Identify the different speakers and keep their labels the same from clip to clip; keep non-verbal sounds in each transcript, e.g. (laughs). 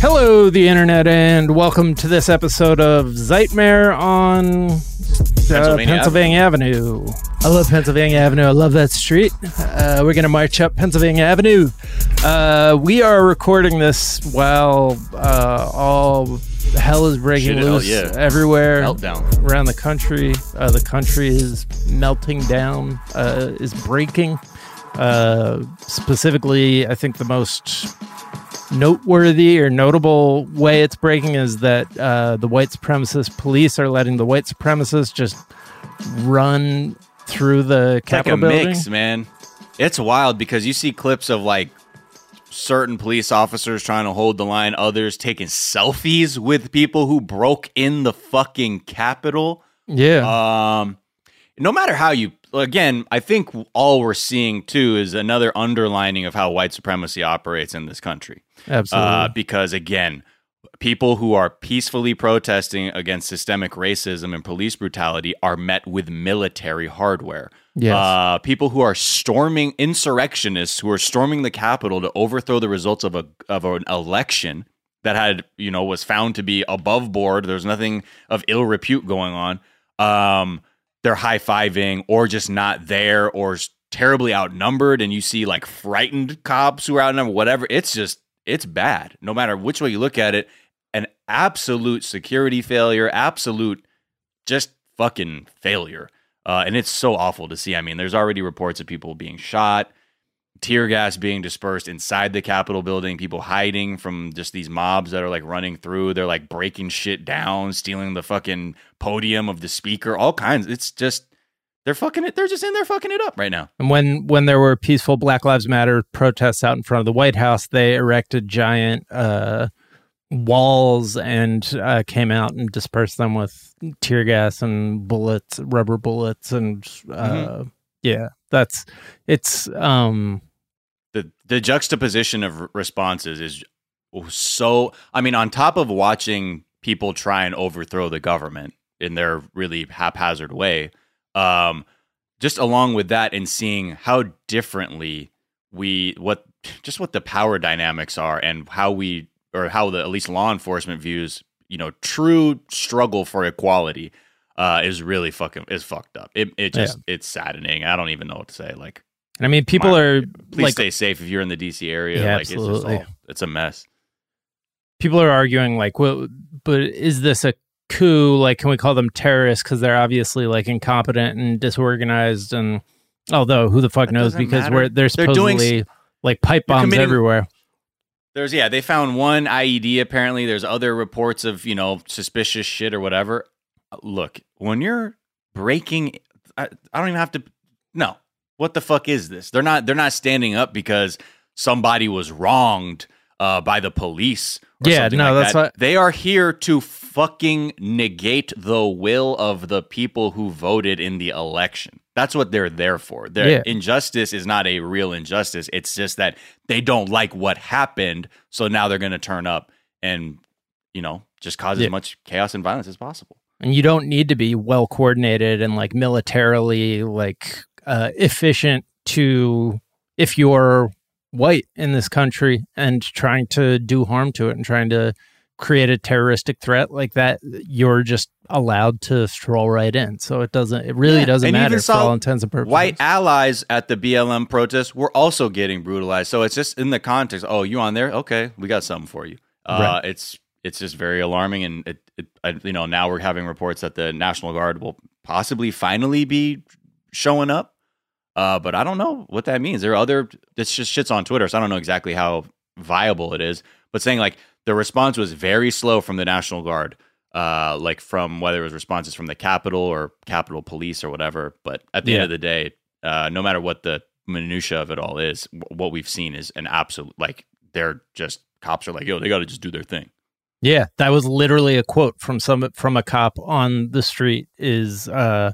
Speaker 1: Hello, the internet, and welcome to this episode of Zeitmare on uh,
Speaker 2: Pennsylvania
Speaker 1: Pennsylvania Avenue. I love Pennsylvania Avenue. I love that street. Uh, we're going to march up Pennsylvania Avenue. Uh, we are recording this while uh, all hell is breaking
Speaker 2: Shit, hell
Speaker 1: loose
Speaker 2: yeah.
Speaker 1: everywhere
Speaker 2: Meltdown.
Speaker 1: around the country. Uh, the country is melting down, uh, is breaking. Uh, specifically, I think the most noteworthy or notable way it's breaking is that uh, the white supremacist police are letting the white supremacists just run through the
Speaker 2: It's like a
Speaker 1: building.
Speaker 2: mix, man. It's wild because you see clips of like certain police officers trying to hold the line, others taking selfies with people who broke in the fucking Capitol.
Speaker 1: Yeah,
Speaker 2: Um, no matter how you, again, I think all we're seeing too is another underlining of how white supremacy operates in this country.
Speaker 1: absolutely.
Speaker 2: Uh, because again, people who are peacefully protesting against systemic racism and police brutality are met with military hardware.
Speaker 1: Yes.
Speaker 2: Uh, people who are storming insurrectionists who are storming the Capitol to overthrow the results of a of an election that had you know was found to be above board. There's nothing of ill repute going on. Um, they're high fiving or just not there or terribly outnumbered, and you see like frightened cops who are outnumbered. Whatever. It's just it's bad. No matter which way you look at it, an absolute security failure. Absolute just fucking failure. Uh, and it's so awful to see. I mean, there's already reports of people being shot, tear gas being dispersed inside the Capitol building, people hiding from just these mobs that are like running through. They're like breaking shit down, stealing the fucking podium of the speaker, all kinds. It's just, they're fucking it. They're just in there fucking it up right now.
Speaker 1: and when when there were peaceful Black Lives Matter protests out in front of the White House, they erected giant uh, walls and uh, came out and dispersed them with tear gas and bullets, rubber bullets, and uh,
Speaker 2: Mm-hmm.
Speaker 1: yeah, that's it's um
Speaker 2: the the juxtaposition of responses is so i mean on top of watching people try and overthrow the government in their really haphazard way um just along with that and seeing how differently we what just what the power dynamics are and how we or how the at least law enforcement views you know true struggle for equality uh is really fucking is fucked up. It it just it's saddening. I don't even know what to say. Like
Speaker 1: I mean people
Speaker 2: Wow.
Speaker 1: are
Speaker 2: please
Speaker 1: like
Speaker 2: stay safe if you're in the DC area.
Speaker 1: Yeah,
Speaker 2: like it's
Speaker 1: absolutely.
Speaker 2: just all, it's a mess.
Speaker 1: people are arguing like well but is this a coup like can we call them terrorists because they're obviously like incompetent and disorganized and although who the fuck
Speaker 2: That
Speaker 1: knows because
Speaker 2: matter.
Speaker 1: we're they're
Speaker 2: They're doing
Speaker 1: supposedly like pipe bombs everywhere
Speaker 2: There's yeah, they found one IED apparently. There's other reports of, you know, suspicious shit or whatever. Look, when you're breaking I, I don't even have to no. What the fuck is this? They're not they're not standing up because somebody was wronged uh, by the police. Or
Speaker 1: Yeah,
Speaker 2: something
Speaker 1: no,
Speaker 2: like
Speaker 1: that's
Speaker 2: that.
Speaker 1: what-
Speaker 2: they are here to fucking negate the will of the people who voted in the election. That's what they're there for. Their
Speaker 1: Yeah.
Speaker 2: injustice is not a real injustice. It's just that they don't like what happened, so now they're going to turn up and you know just cause
Speaker 1: Yeah.
Speaker 2: as much chaos and violence as possible.
Speaker 1: and you don't need to be well coordinated and like militarily like uh, efficient to if you're white in this country and trying to do harm to it and trying to create a terroristic threat like that you're just allowed to stroll right in so it doesn't it really
Speaker 2: Yeah,
Speaker 1: doesn't matter for all intents and purposes
Speaker 2: White allies at the BLM protests were also getting brutalized. So it's just in the context. Oh, you on there? Okay, we got something for you. Uh,
Speaker 1: Right.
Speaker 2: It's it's just very alarming, and it, it I, you know now we're having reports that the National Guard will possibly finally be showing up. Uh, but I don't know what that means. There are other it's just shits on Twitter, so I don't know exactly how viable it is. But saying like the response was very slow from the National Guard, uh, like from whether it was responses from the Capitol or Capitol Police or whatever. But at the
Speaker 1: Yeah.
Speaker 2: end of the day, uh, no matter what the minutia of it all is, what we've seen is an absolute like they're just cops are like, yo, they got to just do their thing.
Speaker 1: Yeah, that was literally a quote from some from a cop on the street. Is uh,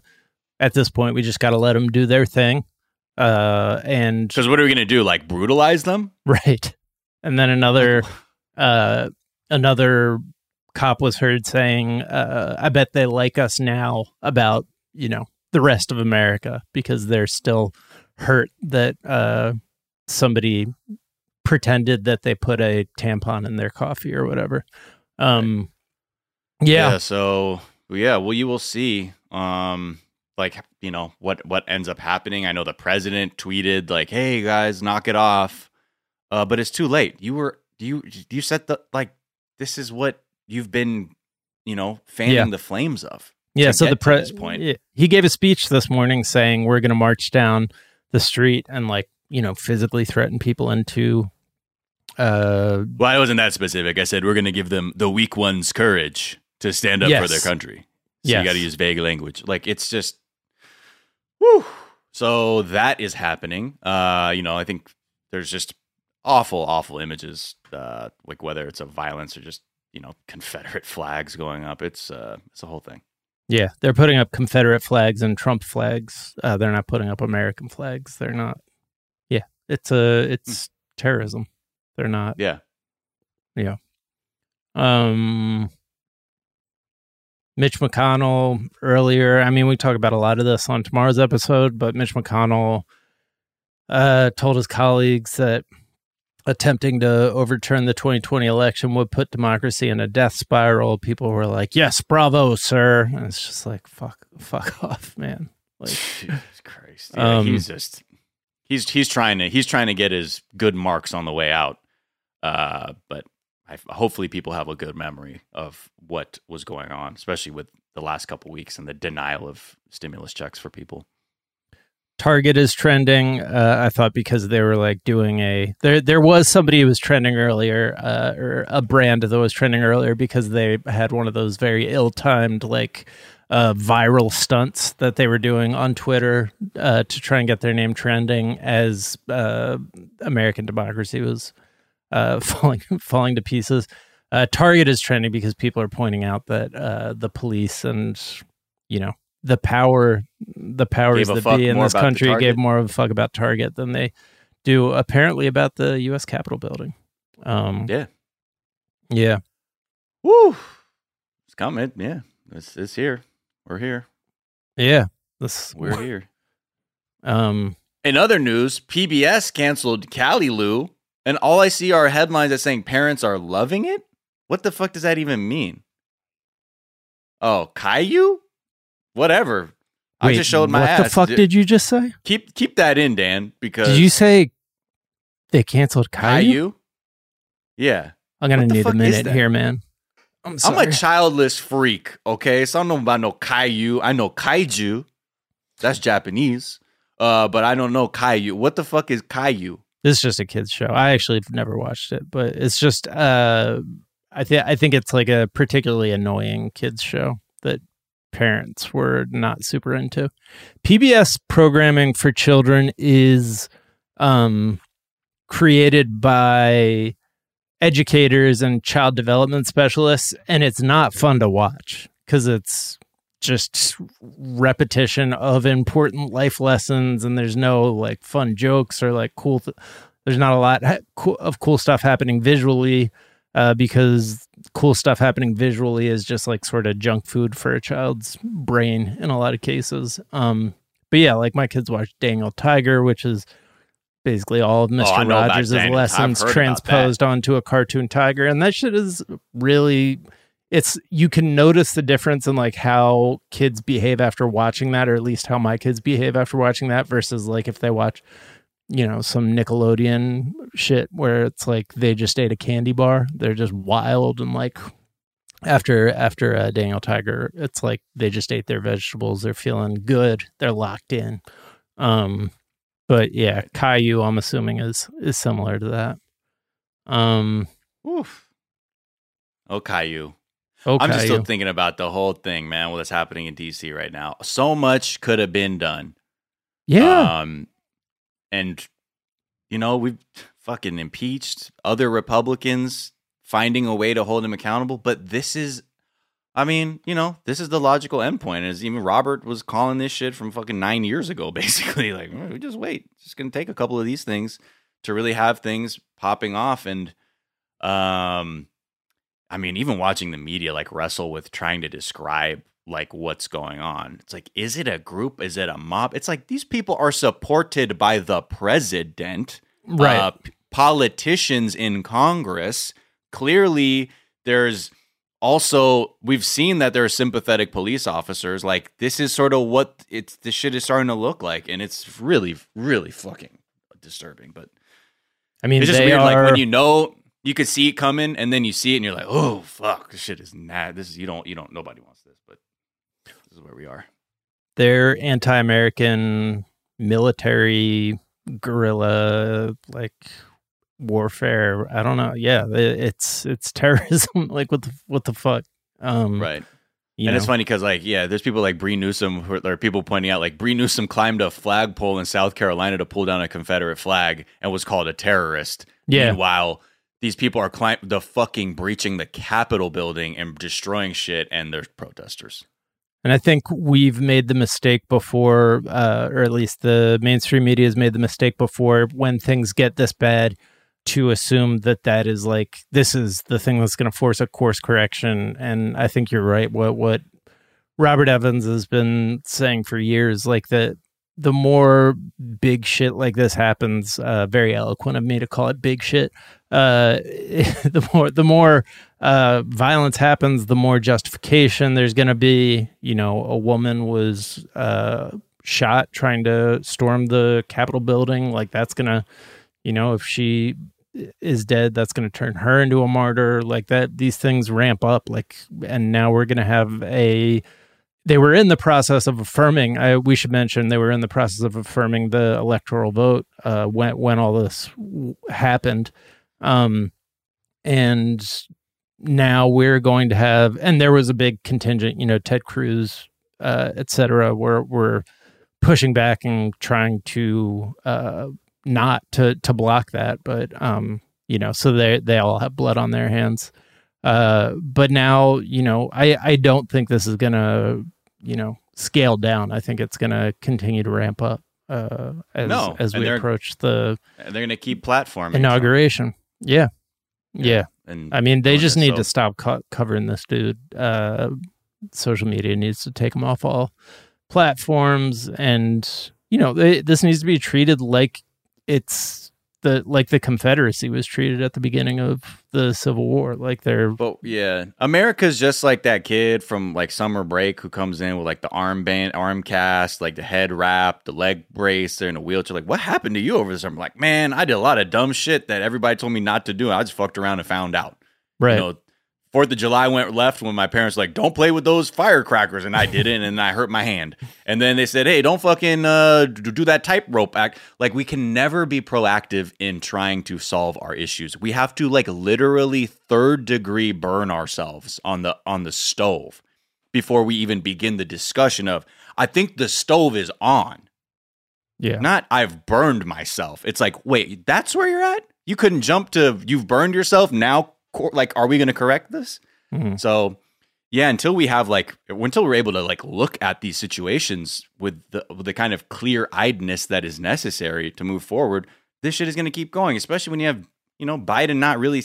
Speaker 1: at this point we just got to let them do their thing, uh, and
Speaker 2: Because what are we gonna do? Like brutalize them? (laughs)
Speaker 1: right. And then another (laughs) uh, another cop was heard saying, uh, "I bet they like us now about you know the rest of America because they're still hurt that uh, somebody pretended that they put a tampon in their coffee or whatever. Um, yeah.
Speaker 2: yeah. So yeah, well, you will see. Um, like you know what what ends up happening. I know the president tweeted like, "Hey guys, knock it off," uh, but it's too late. You were you you set the like this is what you've been, you know, fanning
Speaker 1: Yeah.
Speaker 2: the flames of.
Speaker 1: Yeah, so the
Speaker 2: to
Speaker 1: pre-
Speaker 2: this point.
Speaker 1: he gave a speech this morning saying we're going to march down the street and like you know physically threaten people into. Uh,
Speaker 2: Well, I wasn't that specific. I said we're going to give them the weak ones courage to stand up for their country. So
Speaker 1: Yes.
Speaker 2: you got to use vague language. Like it's just, whew. So that is happening. Uh, you know, I think there's just awful, awful images. Uh, like whether it's of violence or just you know (laughs) Confederate flags going up. It's uh, it's a whole thing.
Speaker 1: yeah, they're putting up Confederate flags and Trump flags. Uh, they're not putting up American flags. They're not. Yeah, it's a it's terrorism. They're not.
Speaker 2: Yeah, yeah.
Speaker 1: Um, Mitch McConnell earlier. I mean, we talk about a lot of this on tomorrow's episode, but Mitch McConnell uh, told his colleagues that attempting to overturn the 2020 election would put democracy in a death spiral. People were like, "Yes, bravo, sir." And it's just like, "Fuck, fuck (laughs) off, man." Like,
Speaker 2: Jesus Christ. Yeah,
Speaker 1: Um,
Speaker 2: he's just he's he's trying to he's trying to get his good marks on the way out. Uh, but I, hopefully people have a good memory of what was going on, especially with the last couple weeks and the denial of stimulus checks for people.
Speaker 1: Target is trending. Uh, I thought because they were like doing a there. There was somebody who was trending earlier, uh, or a brand that was trending earlier because they had one of those very ill-timed like uh, viral stunts that they were doing on Twitter uh, to try and get their name trending as uh, American democracy was uh, (laughs) falling falling to pieces. Uh, Target is trending because people are pointing out that uh, the police and you know the power the powers that be in this country gave more of a fuck about Target than they do apparently about the U.S. Capitol building. Um,
Speaker 2: Yeah.
Speaker 1: yeah,
Speaker 2: Woo! It's coming. Yeah. It's it's here. We're here.
Speaker 1: yeah. This
Speaker 2: We're here.
Speaker 1: um,
Speaker 2: In other news, PBS canceled Cali Lou, and all I see are headlines that saying parents are loving it. What the fuck does that even mean? Oh, Caillou? Whatever. I just showed my
Speaker 1: what
Speaker 2: ass.
Speaker 1: What the fuck
Speaker 2: D-
Speaker 1: did you just say?
Speaker 2: keep keep that in, Dan? Because
Speaker 1: Did you say they canceled Caillou?
Speaker 2: Caillou? Yeah,
Speaker 1: I'm gonna need a minute here, man. I'm sorry.
Speaker 2: I'm a childless freak. Okay, so I don't know about no Caillou. I know Kaiju. That's Japanese. Uh, but I don't know Caillou. What the fuck is Caillou?
Speaker 1: This is just a kids show. I actually have never watched it, but it's just uh I think I think it's like a particularly annoying kids show that parents were not super into. PBS programming for children is um created by educators and child development specialists and it's not fun to watch cuz it's just repetition of important life lessons and there's no like fun jokes or like cool th- there's not a lot of cool stuff happening visually uh, because cool stuff happening visually is just like sort of junk food for a child's brain in a lot of cases um but yeah like my kids watch daniel tiger which is basically all of
Speaker 2: Oh,
Speaker 1: mr
Speaker 2: about
Speaker 1: rogers' lessons transposed onto a cartoon tiger and that shit is really it's you can notice the difference in like how kids behave after watching that or at least how my kids behave after watching that versus like if they watch you know some nickelodeon shit where it's like they just ate a candy bar. They're just wild and like after after uh, daniel tiger it's like they just ate their vegetables. They're feeling good. They're locked in. Um but yeah caillou i'm assuming is is similar to that. Um
Speaker 2: Oof. Oh, Caillou.
Speaker 1: Okay
Speaker 2: I'm just still thinking about the whole thing, man. What's happening in DC right now? So much could have been done.
Speaker 1: yeah
Speaker 2: Um, and you know we've fucking impeached other Republicans, finding a way to hold them accountable. But this is, I mean, you know, this is the logical endpoint. As even Robert was calling this shit from fucking nine years ago, (laughs) basically. Like, "Mm, we just wait. It's just gonna take a couple of these things to really have things popping off. And, um, I mean, even watching the media like wrestle with trying to describe like what's going on. It's like, is it a group? Is it a mob? It's like these people are supported by the president,
Speaker 1: right
Speaker 2: uh, politicians in Congress. Clearly, there's also we've seen that there are sympathetic police officers. Like this is sort of what it's this shit is starting to look like, and it's really, really fucking disturbing. But
Speaker 1: I mean,
Speaker 2: it's just weird.
Speaker 1: are,
Speaker 2: Like when you know you could see it coming, and then you see it, and you're like, oh fuck, this shit is not. This is you don't you don't nobody wants this, but this is where we are.
Speaker 1: they're anti-American military guerrilla like warfare. I don't know. Yeah, it's it's terrorism. (laughs) like what the what the fuck? Um,
Speaker 2: Right.
Speaker 1: you
Speaker 2: and it's funny because, like, yeah, there's people like Bree Newsom, who are, are people pointing out, like, Bree Newsom climbed a flagpole in South Carolina to pull down a Confederate flag and was called a terrorist.
Speaker 1: Yeah.
Speaker 2: Meanwhile, these people are climb the fucking breaching the Capitol building and destroying shit, and they're protesters.
Speaker 1: And I think we've made the mistake before, uh, or at least the mainstream media has made the mistake before when things get this bad to assume that that is like this is the thing that's going to force a course correction. And I think you're right. What what Robert Evans has been saying for years, like that the more big shit like this happens, uh, very eloquent of me to call it big shit. Uh, (laughs) the more the more uh, violence happens, the more justification there's going to be. You know, a woman was uh, shot trying to storm the Capitol building. Like that's to, you know, if she is dead, that's to turn her into a martyr. Like that, these things ramp up. Like, and now we're to have a. They were in the process of affirming. I, we should mention they were in the process of affirming the electoral vote uh, when when all this w- happened. Um, and now we're going to have, and there was a big contingent, you know, Ted Cruz, uh, et cetera, were, were pushing back and trying to, uh, not to, to block that. But, um, you know, so they, they all have blood on their hands. Uh, but now, you know, I, I don't think this is going to, you know, scaled down. I think it's going to continue to ramp up, uh, as,
Speaker 2: No,
Speaker 1: as we approach the
Speaker 2: And they're going to keep platforming
Speaker 1: inauguration. Yeah. yeah.
Speaker 2: Trump. And
Speaker 1: I mean, they just need
Speaker 2: so-
Speaker 1: to stop co- covering this dude. Uh, social media needs to take him off all platforms, and you know, they, this needs to be treated like it's the like the Confederacy was treated at the beginning of the Civil War. Like they're
Speaker 2: But yeah, America's just like that kid from like summer break who comes in with like the armband, arm cast, like the head wrap, the leg brace. They're in a wheelchair. Like, what happened to you over the summer? Like, man, I did a lot of dumb shit that everybody told me not to do. I just fucked around and found out.
Speaker 1: right.
Speaker 2: You know, Fourth of July went left when my parents were like, "Don't play with those firecrackers," and I didn't, and I hurt my hand. And then they said, "Hey, don't fucking uh, do that tightrope act." Like we can never be proactive in trying to solve our issues. We have to like literally third degree burn ourselves on the on the stove before we even begin the discussion of. I think the stove is on.
Speaker 1: yeah.
Speaker 2: Not I've burned myself. It's like, wait, that's where you're at? You couldn't jump to you've burned yourself. Now, cor- like, are we going to correct this?
Speaker 1: Mhm.
Speaker 2: So, yeah, until we have like, until we're able to like look at these situations with the with the kind of clear eyedness that is necessary to move forward, this shit is going to keep going. Especially when you have you know Biden not really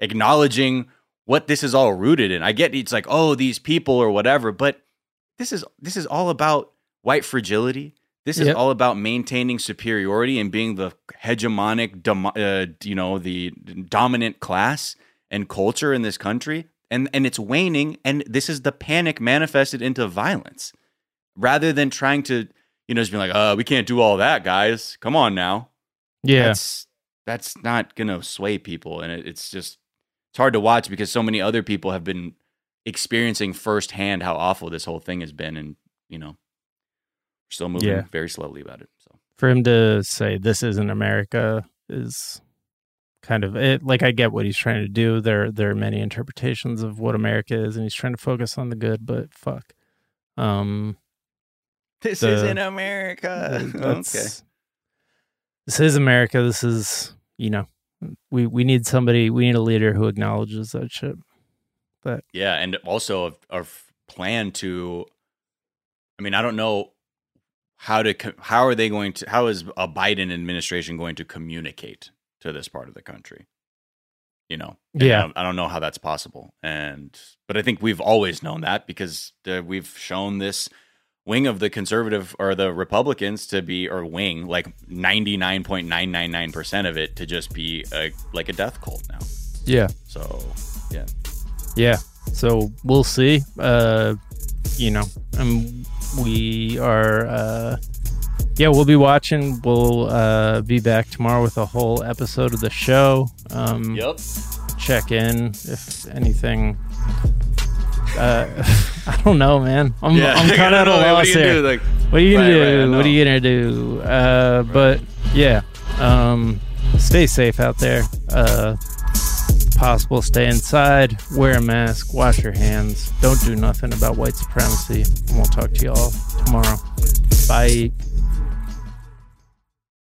Speaker 2: acknowledging what this is all rooted in. I get it's like, oh, these people or whatever, but this is this is all about white fragility. This is
Speaker 1: Yep.
Speaker 2: all about maintaining superiority and being the hegemonic, dom- uh, you know, the dominant class and culture in this country. And and it's waning, and this is the panic manifested into violence, rather than trying to, you know, just be like, uh, we can't do all that, guys. Come on now.
Speaker 1: Yeah.
Speaker 2: That's that's not gonna sway people, and it, it's just it's hard to watch because so many other people have been experiencing firsthand how awful this whole thing has been, and you know, still moving
Speaker 1: Yeah.
Speaker 2: very slowly about it. So
Speaker 1: For him to say this isn't America is kind of it. Like I get what he's trying to do. There, there are many interpretations of what America is, and he's trying to focus on the good. But fuck, um,
Speaker 2: this
Speaker 1: The-
Speaker 2: isn't America. (laughs) okay.
Speaker 1: This is America. This is you know, we we need somebody. We need a leader who acknowledges that shit.
Speaker 2: But yeah, and also a, a f- plan to. I mean, I don't know how to how are they going to how is a Biden administration going to communicate to this part of the country? You know,
Speaker 1: Yeah.
Speaker 2: I don't, I don't know how that's possible, and but I think we've always known that because the, we've shown this wing of the conservative or the Republicans to be or wing like 99.999% of it to just be a, like a death cult now.
Speaker 1: Yeah.
Speaker 2: So, yeah.
Speaker 1: Yeah. So we'll see. Uh, you know, um, we are. Uh, yeah, we'll be watching. We'll uh, be back tomorrow with a whole episode of the show. Um,
Speaker 2: Yep.
Speaker 1: Check in if anything. Uh, (laughs) I don't know, man. I'm, I'm (laughs) kind of at a
Speaker 2: What
Speaker 1: loss
Speaker 2: are you gonna
Speaker 1: here.
Speaker 2: do? Like,
Speaker 1: What are you gonna
Speaker 2: Right, right,
Speaker 1: do?
Speaker 2: know.
Speaker 1: what are you gonna do? Uh, But yeah, um, stay safe out there. Uh, possible, stay inside, wear a mask, wash your hands, don't do nothing about white supremacy, and we'll talk to you all tomorrow. Bye.